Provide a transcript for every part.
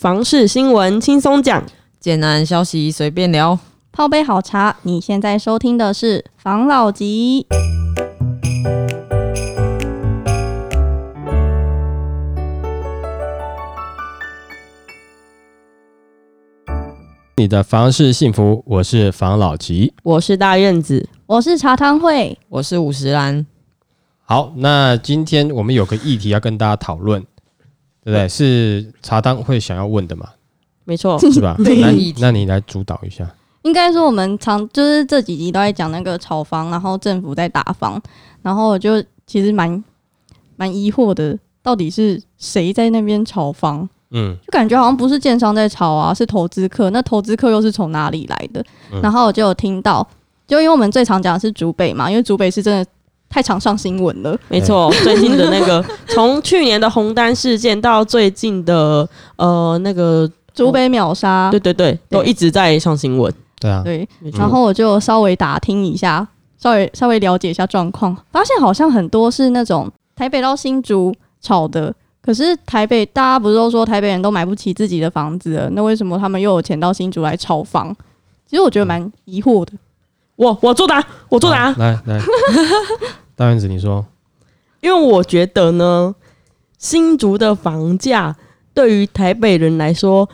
房事新闻轻松讲，简单消息随便聊。泡杯好茶，你现在收听的是房老吉。你的房事幸福，我是房老吉。我是大院子，我是茶汤会，我是五十兰，好，那今天我们有个议题要跟大家讨论，对不对？是茶当会想要问的嘛，没错，是吧？那议题那你来主导一下。应该说我们常就是这几集都在讲那个炒房，然后政府在打房，然后我就其实蛮蛮疑惑的，到底是谁在那边炒房？嗯，就感觉好像不是建商在炒啊，是投资客。那投资客又是从哪里来的？嗯然后我就有听到，就因为我们最常讲的是竹北嘛，因为竹北是真的太常上新闻了。没错。最近的那个，从去年的红单事件到最近的呃那个，竹北秒杀，对对对，都一直在上新闻。对啊，对，没错然后我就稍微打听一下，稍微稍微了解一下状况，发现好像很多是那种台北到新竹炒的，可是台北大家不是都说台北人都买不起自己的房子了，那为什么他们又有钱到新竹来炒房？其实我觉得蛮疑惑的。我我作答，我作答，来来，大丸子，你说，因为我觉得呢，新竹的房价对于台北人来说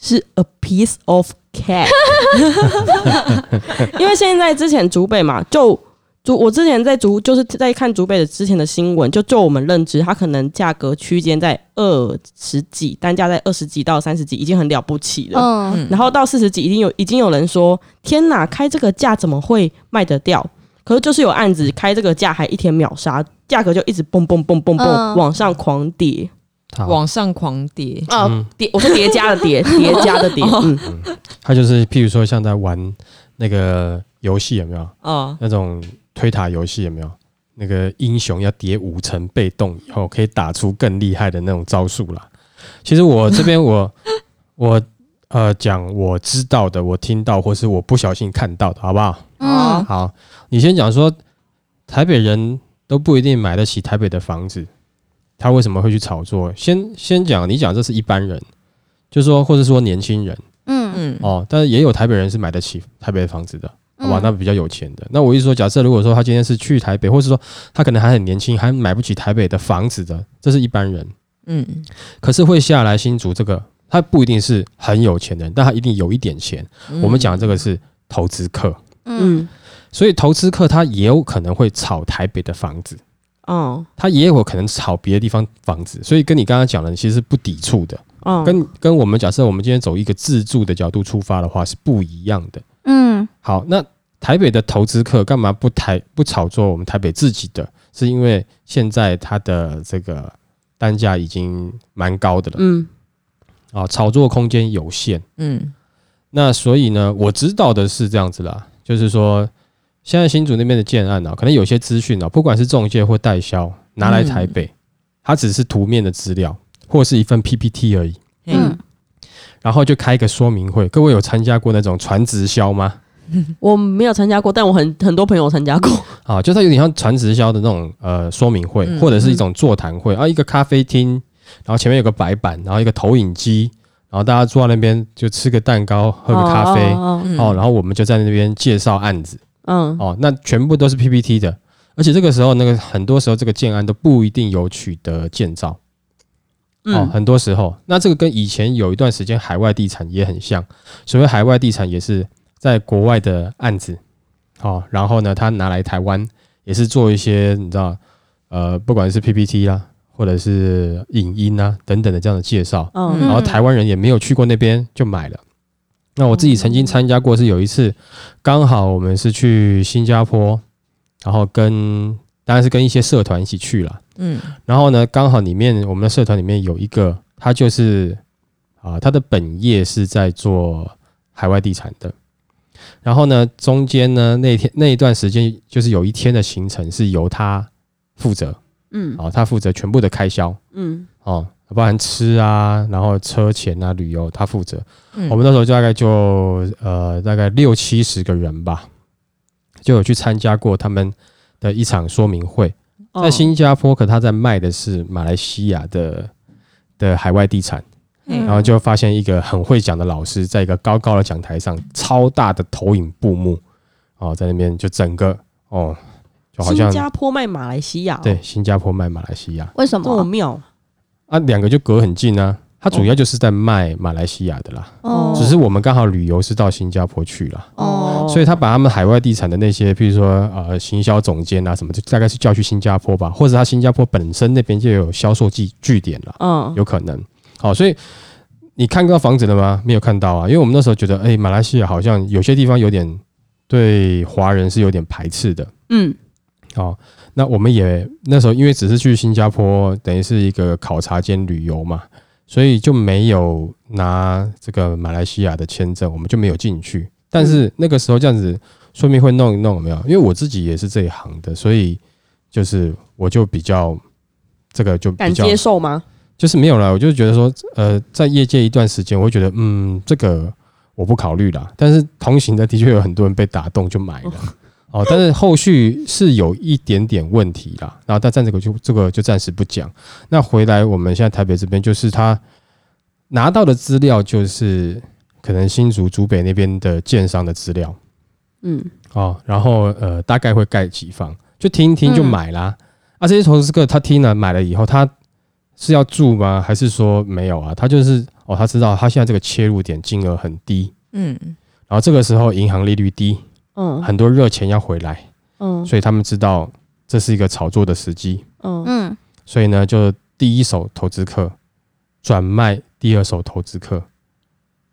是 a piece of cake，因为现在之前竹北嘛，就竹我之前在竹就是在看竹北的之前的新闻，就就我们认知，它可能价格区间在二十几，单价在二十几到三十几，已经很了不起了。然后到四十几，已经有已经有人说：“天哪，开这个价怎么会卖得掉？”可是就是有案子开这个价，还一天秒杀，价格就一直蹦蹦蹦蹦蹦、嗯。往上狂跌，往上狂跌，啊！嗯。叠，我说叠加的叠，叠加的叠，嗯，它就是譬如说像在玩那个游戏有没有？啊，那种推塔游戏有没有？那个英雄要叠五层被动以后，可以打出更厉害的那种招数啦。其实我这边我 我呃讲我知道的，我听到或是我不小心看到的，好不好？嗯，好，你先讲说台北人都不一定买得起台北的房子，他为什么会去炒作？先先讲，你讲这是一般人，就是说或者说年轻人嗯嗯，哦，但是也有台北人是买得起台北的房子的。好吧，嗯那比较有钱的。那我意思说，假设如果说他今天是去台北，或是说他可能还很年轻，还买不起台北的房子的，这是一般人。嗯，可是会下来新竹这个，他不一定是很有钱的人，但他一定有一点钱。嗯我们讲这个是投资客，嗯嗯，所以投资客他也有可能会炒台北的房子，哦，他也有可能炒别的地方房子，所以跟你刚刚讲的其实是不抵触的。哦，跟跟我们假设我们今天走一个自住的角度出发的话是不一样的。嗯。好，那台北的投资客干嘛不台不炒作我们台北自己的？是因为现在它的这个单价已经蛮高的了。嗯。啊，炒作空间有限。嗯，那所以呢，我知道的是这样子啦，就是说现在新竹那边的建案啊，可能有些资讯啊，不管是中介或代销拿来台北，它只是图面的资料或是一份 PPT 而已，嗯嗯，然后就开一个说明会。各位有参加过那种传直销吗？我没有参加过，但我很很多朋友参加过。啊，就它有点像传直销的那种呃说明会，嗯或者是一种座谈会。啊，一个咖啡厅，然后前面有个白板，然后一个投影机，然后大家坐在那边就吃个蛋糕，喝个咖啡，哦然后我们就在那边介绍案子，嗯。哦，那全部都是 PPT 的，而且这个时候那个很多时候这个建案都不一定有取得建造，哦，嗯。很多时候，那这个跟以前有一段时间海外地产也很像，所谓海外地产也是在国外的案子，哦，然后呢，他拿来台湾也是做一些你知道，呃，不管是 PPT 啦，或者是影音啊等等的这样的介绍，嗯。然后台湾人也没有去过那边就买了。那我自己曾经参加过，是有一次刚好我们是去新加坡，然后跟当然是跟一些社团一起去了。嗯然后呢，刚好里面我们的社团里面有一个，他就是啊，他的本业是在做海外地产的。然后呢，中间呢那天那一段时间，就是有一天的行程是由他负责，嗯哦，他负责全部的开销嗯哦，包含吃啊，然后车钱啊、旅游，他负责。嗯我们那时候就大概就呃大概六七十个人吧，就有去参加过他们的一场说明会。哦。在新加坡，可他在卖的是马来西亚的的海外地产，嗯。然后就发现一个很会讲的老师，在一个高高的讲台上，超大的投影布幕，哦，在那边就整个哦，就好像新像加坡卖马来西亚、哦，对，新加坡卖马来西亚。为什么？这？么妙，啊，两个就隔很近啊。它主要就是在卖马来西亚的啦，哦只是我们刚好旅游是到新加坡去了，哦所以他把他们海外地产的那些，譬如说呃行销总监啊什么，就大概是叫去新加坡吧，或者他新加坡本身那边就有销售据据点了，嗯，有可能。好，所以你看到房子了吗？没有看到啊，因为我们那时候觉得，哎、马来西亚好像有些地方有点对华人是有点排斥的。嗯哦，那我们也那时候因为只是去新加坡，等于是一个考察兼旅游嘛，所以就没有拿这个马来西亚的签证，我们就没有进去。但是那个时候这样子，说明会弄一弄有没有？因为我自己也是这一行的，所以就是我就比较这个就比敢较接受吗？就是没有了。我就觉得说，呃，在业界一段时间，我会觉得，嗯，这个我不考虑啦。但是同行的的确有很多人被打动就买了。哦，但是后续是有一点点问题啦，然后但暂时就这个就暂时不讲。那回来我们现在台北这边，就是他拿到的资料，就是可能新竹、竹北那边的建商的资料嗯哦，然后呃大概会盖几房，就听一听就买啦。啊，这些投资客他听了买了以后，他是要住吗？还是说没有啊？他就是哦，他知道他现在这个切入点金额很低，嗯，然后这个时候银行利率低，嗯很多热钱要回来。嗯所以他们知道这是一个炒作的时机，嗯嗯所以呢，就第一手投资客转卖第二手投资客。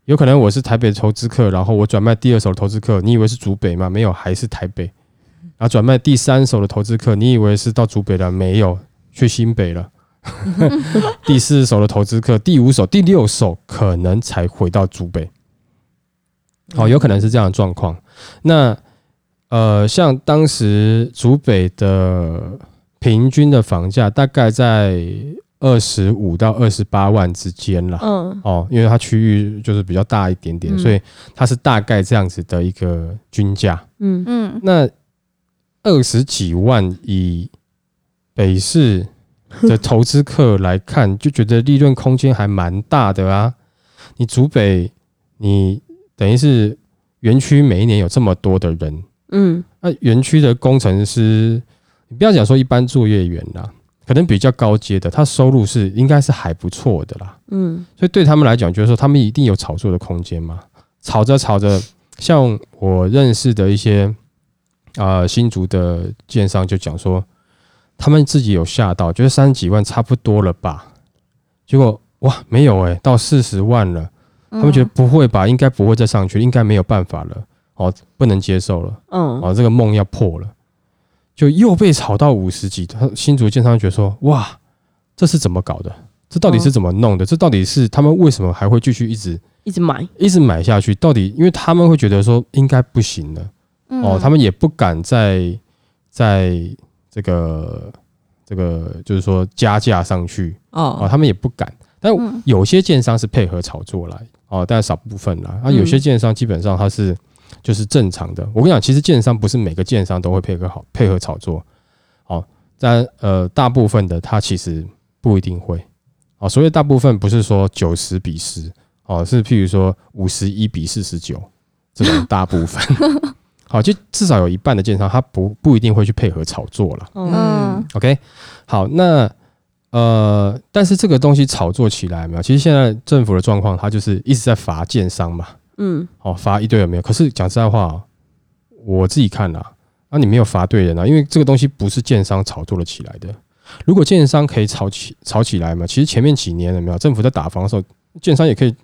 有可能我是台北投资客，然后我转卖第二手投资客，你以为是竹北吗？没有，还是台北。然后转卖第三手的投资客，你以为是到竹北了？没有，去新北了。第四手的投资客，第五手、第六手可能才回到竹北。哦，有可能是这样的状况。那呃，像当时竹北的平均的房价大概在二十五到二十八万之间啦。嗯哦，因为它区域就是比较大一点点，嗯所以它是大概这样子的一个均价。嗯嗯那二十几万以北市的投资客来看，就觉得利润空间还蛮大的啊。你竹北，你等于是园区每一年有这么多的人，嗯那园区的工程师，你不要讲说一般作业员啦，可能比较高阶的，他收入是应该是还不错的啦。嗯所以对他们来讲，就是说他们一定有炒作的空间嘛。炒着炒着，像我认识的一些啊、呃新竹的建商就讲说，他们自己有吓到，觉得三十几万差不多了吧？结果哇，没有诶、到四十万了。他们觉得不会吧，应该不会再上去，应该没有办法了，哦，不能接受了。嗯哦，这个梦要破了，就又被炒到五十几。他新竹建商觉得说，哇，这是怎么搞的？这到底是怎么弄的？这到底是他们为什么还会继续一直一直买，一直买下去？到底因为他们会觉得说应该不行了嗯哦，他们也不敢再在这个这个就是说加价上去哦，哦，他们也不敢。但嗯有些建商是配合炒作来哦，但少部分啦。啊，有些建商基本上它是就是正常的。我跟你讲，其实建商不是每个建商都会配合好配合炒作，哦，但呃大部分的它其实不一定会。哦，所以大部分不是说九十比十，哦，是譬如说五十一比四十九这种大部分。好，就至少有一半的建商，他不不一定会去配合炒作了。嗯嗯 OK，好，那呃，但是这个东西炒作起来有没有？其实现在政府的状况，它就是一直在罚建商嘛，嗯哦，罚一堆有没有？可是讲实在话哦，我自己看呐，啊，你没有罚对人啊，因为这个东西不是建商炒作了起来的。如果建商可以炒起炒起来嘛，其实前面几年有没有政府在打房的时候，建商也可以，因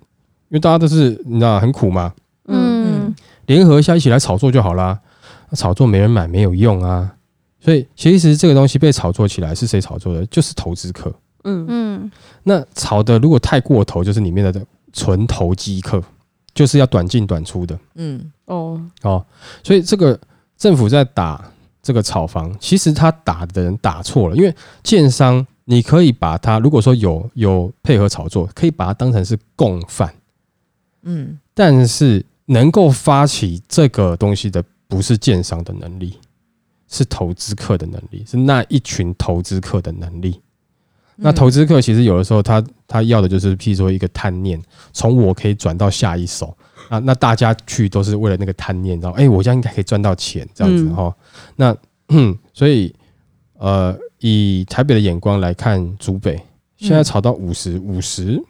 为大家都是你知道很苦嘛，嗯联合一下一起来炒作就好啦。那炒作没人买没有用啊，所以其实这个东西被炒作起来是谁炒作的？就是投资客。嗯嗯那炒的如果太过头，就是里面的纯投机客，就是要短进短出的嗯哦哦。所以这个政府在打这个炒房，其实他打的人打错了，因为建商你可以把它，如果说有有配合炒作，可以把它当成是共犯，嗯但是能够发起这个东西的不是建商的能力，是投资客的能力，是那一群投资客的能力。那投资客其实有的时候他他要的就是，譬如说一个贪念，从我可以转到下一手啊，那大家去都是为了那个贪念，然后哎，我这样应该可以赚到钱这样子嗯哈、那所以呃，以台北的眼光来看，竹北现在炒到五十五十，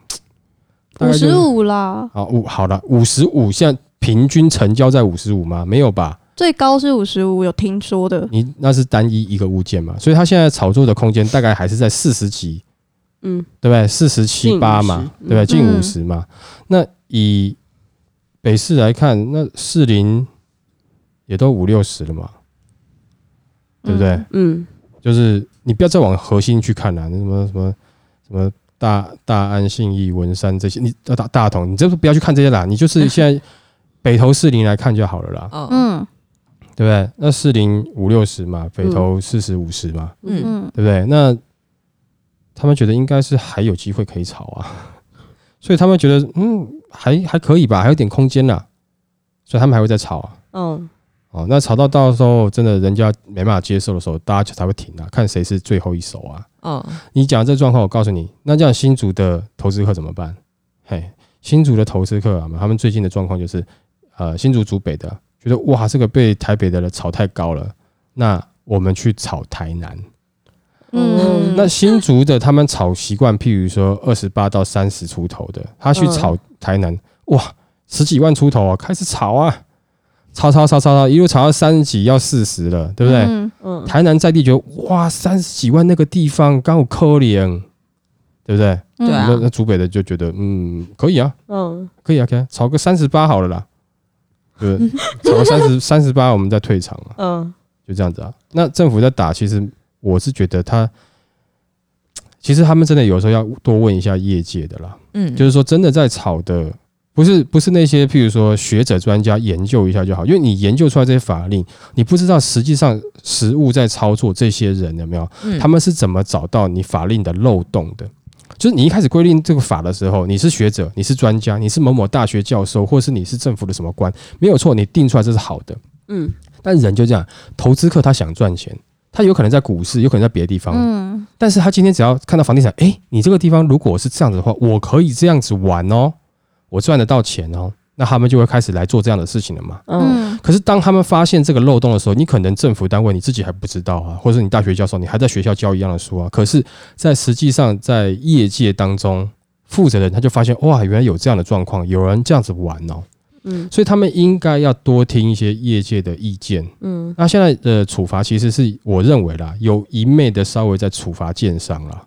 大五十五啦，啊五好了，五十五现在平均成交在五十五吗？没有吧？最高是五十五，有听说的。你那是单一一个物件嘛，所以它现在炒作的空间大概还是在四十几，嗯，对不对？四十七八嘛，对不对？近嗯五十嘛。那以北市来看，那四零也都五六十了嘛，对不对？嗯嗯，就是你不要再往核心去看了、那什么什么什么大大安、信义、文山这些，你大大同，你这不要去看这些啦，你就是现在北投四零来看就好了啦，嗯嗯对不对？那四零五六十嘛，北投四十五十嘛，嗯嗯对不对？那他们觉得应该是还有机会可以炒啊，所以他们觉得嗯还还可以吧，还有点空间啦，所以他们还会再炒啊。嗯，哦，那炒到到时候真的人家没办法接受的时候，大家才会停啊，看谁是最后一手啊。嗯你讲这状况，我告诉你，那这样新竹的投资客怎么办？嘿，新竹的投资客啊，他们最近的状况就是，呃，新竹竹北的觉得哇，这个被台北的人炒太高了，那我们去炒台南。嗯，那新竹的他们炒习惯，譬如说二十八到三十出头的，他去炒台南，哇，十几万出头啊，开始炒啊，炒炒炒炒炒，一路炒到三十几，要四十了，对不对？嗯嗯，台南在地觉得哇，三十几万那个地方刚好可怜，对不对？对啊那那竹北的就觉得嗯，可以啊，嗯，可以啊，可以啊，炒个三十八好了啦，对？炒到三十 三十八，我们再退场啊，嗯，就这样子啊。那政府在打，其实我是觉得他，其实他们真的有时候要多问一下业界的啦，嗯，就是说真的在炒的。不是不是那些，譬如说学者专家研究一下就好，因为你研究出来这些法令，你不知道实际上实物在操作这些人有没有，嗯他们是怎么找到你法令的漏洞的？就是你一开始规定这个法的时候，你是学者，你是专家，你是某某大学教授，或是你是政府的什么官，没有错，你定出来这是好的。嗯，但人就这样，投资客他想赚钱，他有可能在股市，有可能在别的地方，嗯。但是他今天只要看到房地产，诶，你这个地方如果是这样子的话，我可以这样子玩哦，我赚得到钱哦，那他们就会开始来做这样的事情了嘛。嗯，嗯可是当他们发现这个漏洞的时候，你可能政府单位你自己还不知道啊，或者你大学教授你还在学校教一样的书啊。可是，在实际上在业界当中，负责人他就发现哇，原来有这样的状况，有人这样子玩哦，嗯，所以他们应该要多听一些业界的意见。嗯，那现在的处罚其实是我认为啦，有一昧的稍微在处罚建商啦，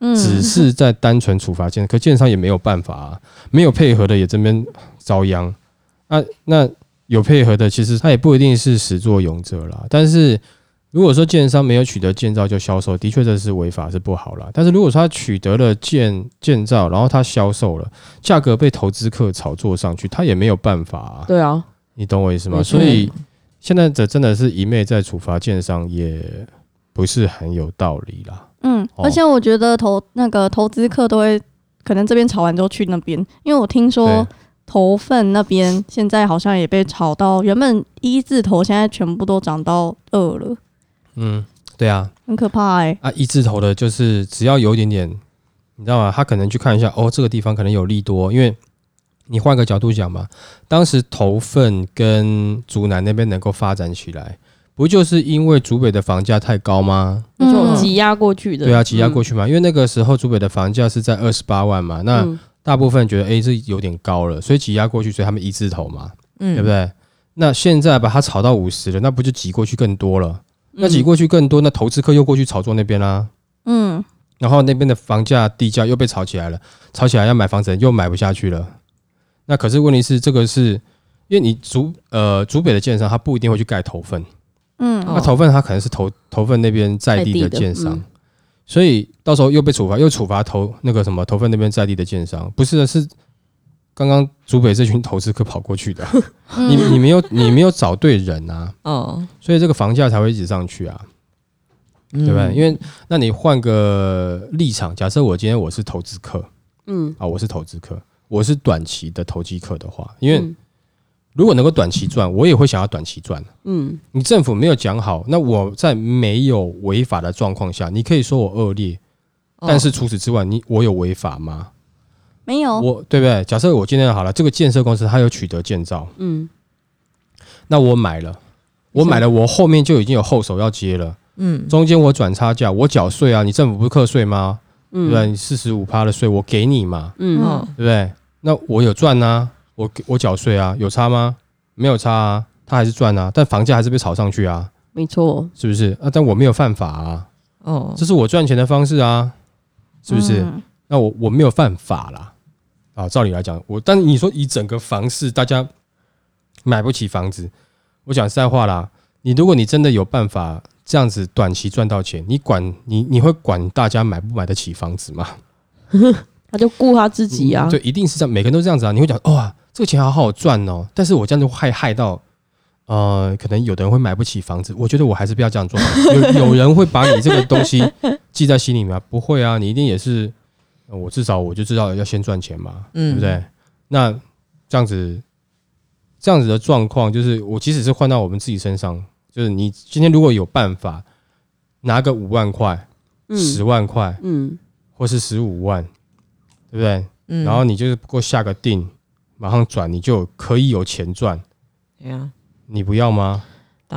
嗯，只是在单纯处罚建，可建商也没有办法啊，没有配合的也这边遭殃那。那有配合的，其实他也不一定是始作俑者啦。但是如果说建商没有取得建造就销售，的确这是违法是不好啦。但是如果说他取得了建建造，然后他销售了，价格被投资客炒作上去，他也没有办法啊。对啊，你懂我意思吗？所以现在这真的是一昧在处罚建商，也不是很有道理啦。嗯，哦而且我觉得投那个投资客都会可能这边炒完之后去那边，因为我听说对头份那边现在好像也被炒到，原本一字头现在全部都涨到二了，嗯，对啊，很可怕哎、啊，一字头的，就是只要有一点点，你知道吗？他可能去看一下，哦，这个地方可能有利多，因为你换个角度讲嘛，当时头份跟竹南那边能够发展起来，不就是因为竹北的房价太高吗？没错，嗯。挤压过去的，对啊，挤压过去嘛，因为那个时候竹北的房价是在二十八万嘛，那嗯大部分觉得，诶，这有点高了，所以挤压过去，所以他们一字头嘛，嗯对不？对？那现在把它炒到五十了，那不就挤过去更多了？嗯那挤过去更多，那投资客又过去炒作那边啦、嗯然后那边的房价地价又被炒起来了，炒起来要买房子人又买不下去了。那可是问题是，这个是因为你主呃主北的建商，他不一定会去盖头份，嗯那头份他可能是头头份那边在地的在地的建商，嗯所以到时候又被处罚，又处罚投那个什么投份那边在地的建商，不是的是刚刚竹北这群投资客跑过去的，嗯 你你没有你没有找对人啊，哦，所以这个房价才会一直上去啊。对对不对？因为那你换个立场，假设我今天我是投资客嗯，啊，我是投资客，我是短期的投机客的话，因为嗯如果能够短期赚，我也会想要短期赚。嗯你政府没有讲好，那我在没有违法的状况下，你可以说我恶劣，但是除此之外，你我有违法吗？没有，我对不对？假设我今天好了，这个建设公司它有取得建造，嗯，那我买了，我买了，我后面就已经有后手要接了，嗯中间我转差价，我缴税啊，你政府不是课税吗？对不对？嗯你四十五趴的税我给你嘛，嗯嗯对不对？那我有赚啊，我我缴税啊，有差吗？没有差啊，他还是赚啊，但房价还是被炒上去啊，没错，是不是？啊，但我没有犯法啊，哦这是我赚钱的方式啊，是不是？嗯那我我没有犯法啦，啊，照理来讲，我但你说以整个房市，大家买不起房子，我讲实在话啦，你如果你真的有办法这样子短期赚到钱，你管你你会管大家买不买得起房子吗？他就顾他自己啊，对，一定是这样，每个人都这样子啊。你会讲哇，这个钱好好赚哦，但是我这样子害害到。呃，可能有的人会买不起房子，我觉得我还是不要这样做。有有人会把你这个东西记在心里面吗？不会啊，你一定也是，呃我至少我就知道要先赚钱嘛，对不嗯对？那这样子，这样子的状况，就是我即使是换到我们自己身上，就是你今天如果有办法拿个五万块、十嗯万块，嗯，或是十五万，对不对？嗯然后你就是不过下个定，马上转，你就可以有钱赚。对啊，你不要吗？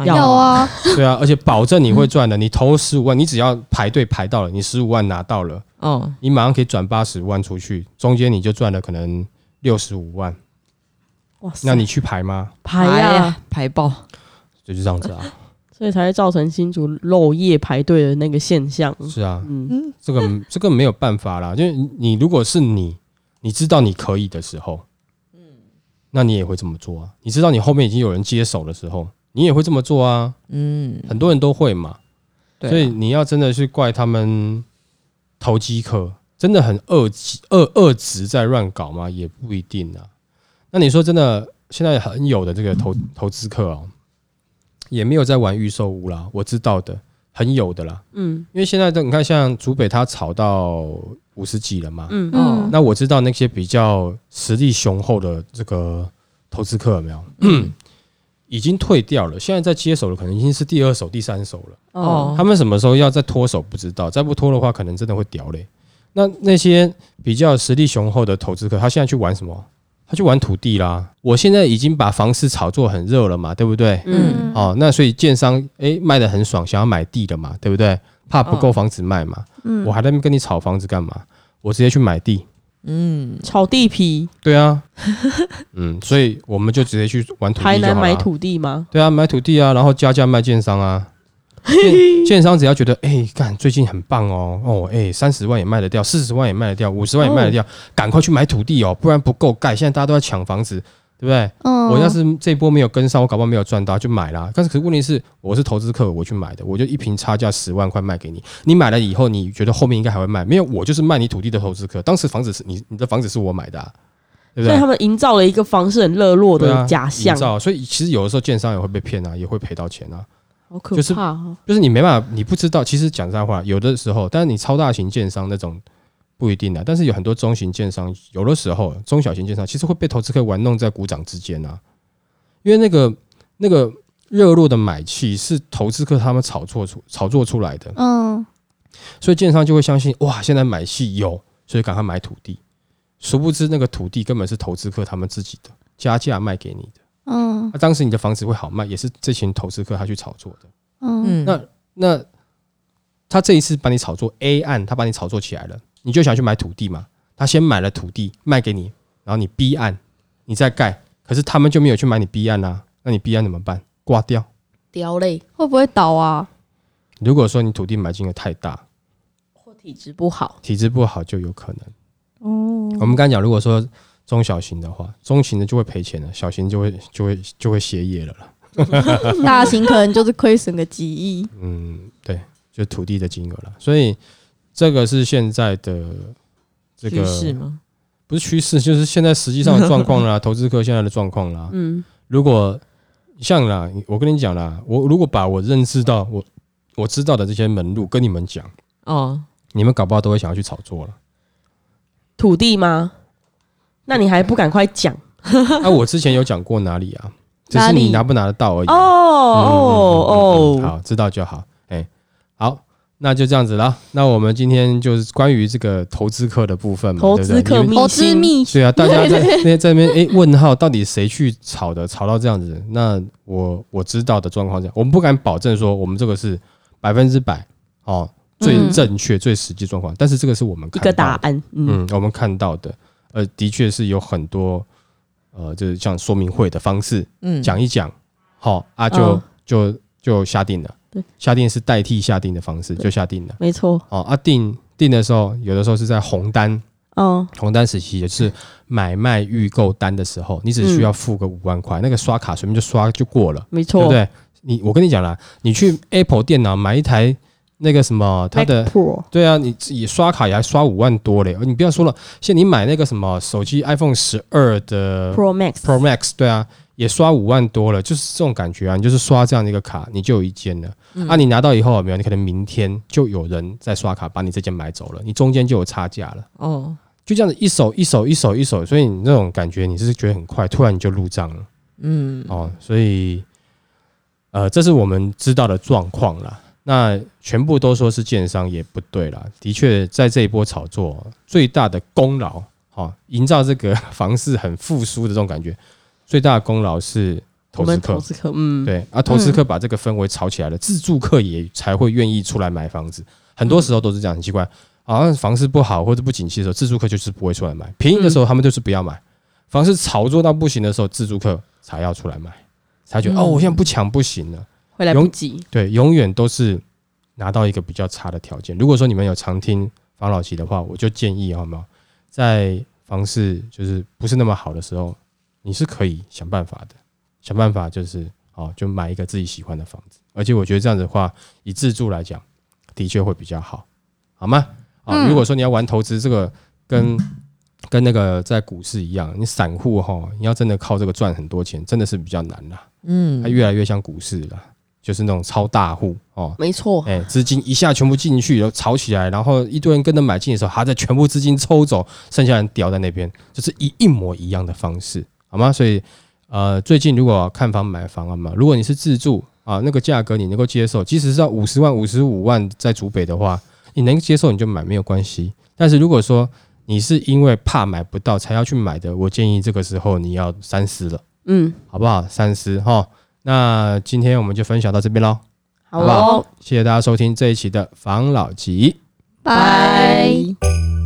要啊，对啊，而且保证你会赚的。你投十五万，你只要排队排到了，你十五万拿到了，哦，你马上可以转八十万出去，中间你就赚了可能六十五万。哇塞，那你去排吗？排呀，呀排爆，就是这样子啊，所以才会造成新竹漏夜排队的那个现象。是啊，嗯，这个这个没有办法啦，就是你如果是你，你知道你可以的时候，那你也会这么做啊。你知道你后面已经有人接手的时候，你也会这么做啊。嗯，很多人都会嘛，对啊所以你要真的去怪他们投机客，真的很恶恶恶职在乱搞吗？也不一定啊。那你说真的，现在很有的这个投投资客哦，也没有在玩预售屋啦，我知道的很有的啦。嗯因为现在的你看，像竹北它炒到五十几了嘛，嗯哦那我知道那些比较实力雄厚的这个投资客有没有？已经退掉了，现在在接手的可能已经是第二手、第三手了。哦他们什么时候要再脱手不知道，再不脱的话，可能真的会屌嘞。那那些比较实力雄厚的投资客，他现在去玩什么？他去玩土地啦。我现在已经把房市炒作很热了嘛，对不对？嗯哦，那所以建商诶卖的很爽，想要买地的嘛，对不对？怕不够房子卖嘛，嗯我还在那边跟你炒房子干嘛？我直接去买地。嗯，炒地皮，对啊，嗯，所以我们就直接去玩土地台就好了。南买土地吗？对啊，买土地啊，然后加价卖建商啊。建建商只要觉得，哎、干最近很棒哦，哦，哎、三十万也卖得掉，四十万也卖得掉，五十万也卖得掉，赶快去买土地哦，不然不够盖。现在大家都在抢房子，对不对？嗯我要是这一波没有跟上，我搞不好没有赚到，就买啦。但是可是问题是，我是投资客，我去买的，我就一瓶差价十万块卖给你。你买了以后，你觉得后面应该还会卖？没有，我就是卖你土地的投资客。当时房子是你你的房子是我买的、啊，对不对所以他？们营造了一个房市很热络的假象所以其实有的时候建商也会被骗啊，也会赔到钱啊。好可就是怕哦。就是你没办法，你不知道。其实讲实在话，有的时候，但是你超大型建商那种不一定的，但是有很多中型建商，有的时候中小型建商其实会被投资客玩弄在股掌之间啊。因为那个那个热络的买气是投资客他们炒作出炒作出来的，嗯所以建商就会相信哇，现在买气有，所以赶快买土地。殊不知那个土地根本是投资客他们自己的，加价卖给你的。嗯那、当时你的房子会好卖，也是这群投资客他去炒作的。嗯嗯，那那他这一次把你炒作 A 案，他把你炒作起来了，你就想去买土地嘛？他先买了土地卖给你，然后你 B 案你再盖，可是他们就没有去买你 B 案啊，那你 B 案怎么办？挂掉。掉嘞会不会倒啊？如果说你土地买进的太大，或体质不好，体质不好就有可能。哦我们刚才讲，如果说中小型的话，中型的就会赔钱了，小型就会就会就会歇业了啦。大型可能就是亏损个几亿。嗯，对，就土地的金额了。所以这个是现在的这趋个势吗？不是趋势，就是现在实际上的状况啦，投资客现在的状况啦。嗯如果像啦，我跟你讲啦，我如果把我认识到我我知道的这些门路跟你们讲，哦，你们搞不好都会想要去炒作了。土地吗？那你还不赶快讲 啊，我之前有讲过哪里啊？只是你拿不拿得到而已。哦哦哦，好，知道就好。哎，好，那就这样子啦。那我们今天就是关于这个投资客的部分嘛，投资客秘投资辛秘对啊，大家在那边在那边诶问号，到底谁去炒的，炒到这样子？那我我知道的状况下，我们不敢保证说我们这个是百分之百哦最嗯正确、最实际状况，但是这个是我们一个看到的，答案，嗯，嗯，我们看到的，呃，的确是有很多呃，就是像说明会的方式嗯，讲一讲，好、啊就、嗯就就下定了，对，下定是代替下定的方式，就下定了。没错，哦，啊定定的时候，有的时候是在红单哦，红单时期也是买卖预购单的时候，你只需要付个五万块，那个刷卡随便就刷就过了，没错，对不对？你我跟你讲啦，你去 Apple 电脑买一台那个什么，它的 Pro，对啊，你自己刷卡也还刷五万多嘞，你不要说了，现在你买那个什么手机 iPhone 十二的 Pro Max，Pro Max，对啊，也刷五万多了，就是这种感觉啊，你就是刷这样的一个卡，你就有一间了。嗯啊，你拿到以后有没有？你可能明天就有人在刷卡把你这件买走了，你中间就有差价了。哦，就这样子一手一手一手一手，所以你那种感觉你是觉得很快，突然你就入账了嗯，哦。所以呃，这是我们知道的状况啦。那全部都说是建商也不对啦，的确在这一波炒作最大的功劳，哈，营造这个房市很复苏的这种感觉，最大的功劳是投资客投。资客，嗯，对，啊，投资客把这个氛围炒起来了，自住客也才会愿意出来买房子。很多时候都是这样，很奇怪，好像房市不好或者不景气的时候，自住客就是不会出来买；便宜的时候，他们就是不要买。房市炒作到不行的时候，自住客才要出来买，才觉得、嗯哦，我现在不抢不行了。会来不及，对，永远都是拿到一个比较差的条件。如果说你们有常听房老吉的话，我就建议好吗？在房市就是不是那么好的时候，你是可以想办法的，想办法就是哦，就买一个自己喜欢的房子。而且我觉得这样子的话，以自住来讲，的确会比较好，好吗？啊、嗯如果说你要玩投资，这个跟跟那个在股市一样，你散户哈，你要真的靠这个赚很多钱，真的是比较难啦。嗯它，越来越像股市了，就是那种超大户哦，没错，哎，资金一下全部进去，然后炒起来，然后一堆人跟着买进的时候，他再全部资金抽走，剩下人掉在那边，就是一一模一样的方式，好吗？所以呃，最近如果看房买房啊嘛，如果你是自住啊，那个价格你能够接受，即使是要五十万、五十五万在主北的话，你能接受你就买没有关系。但是如果说你是因为怕买不到才要去买的，我建议这个时候你要三思了。嗯，好不好？三思哈。那今天我们就分享到这边喽，好好不好哦，谢谢大家收听这一期的防老集。拜。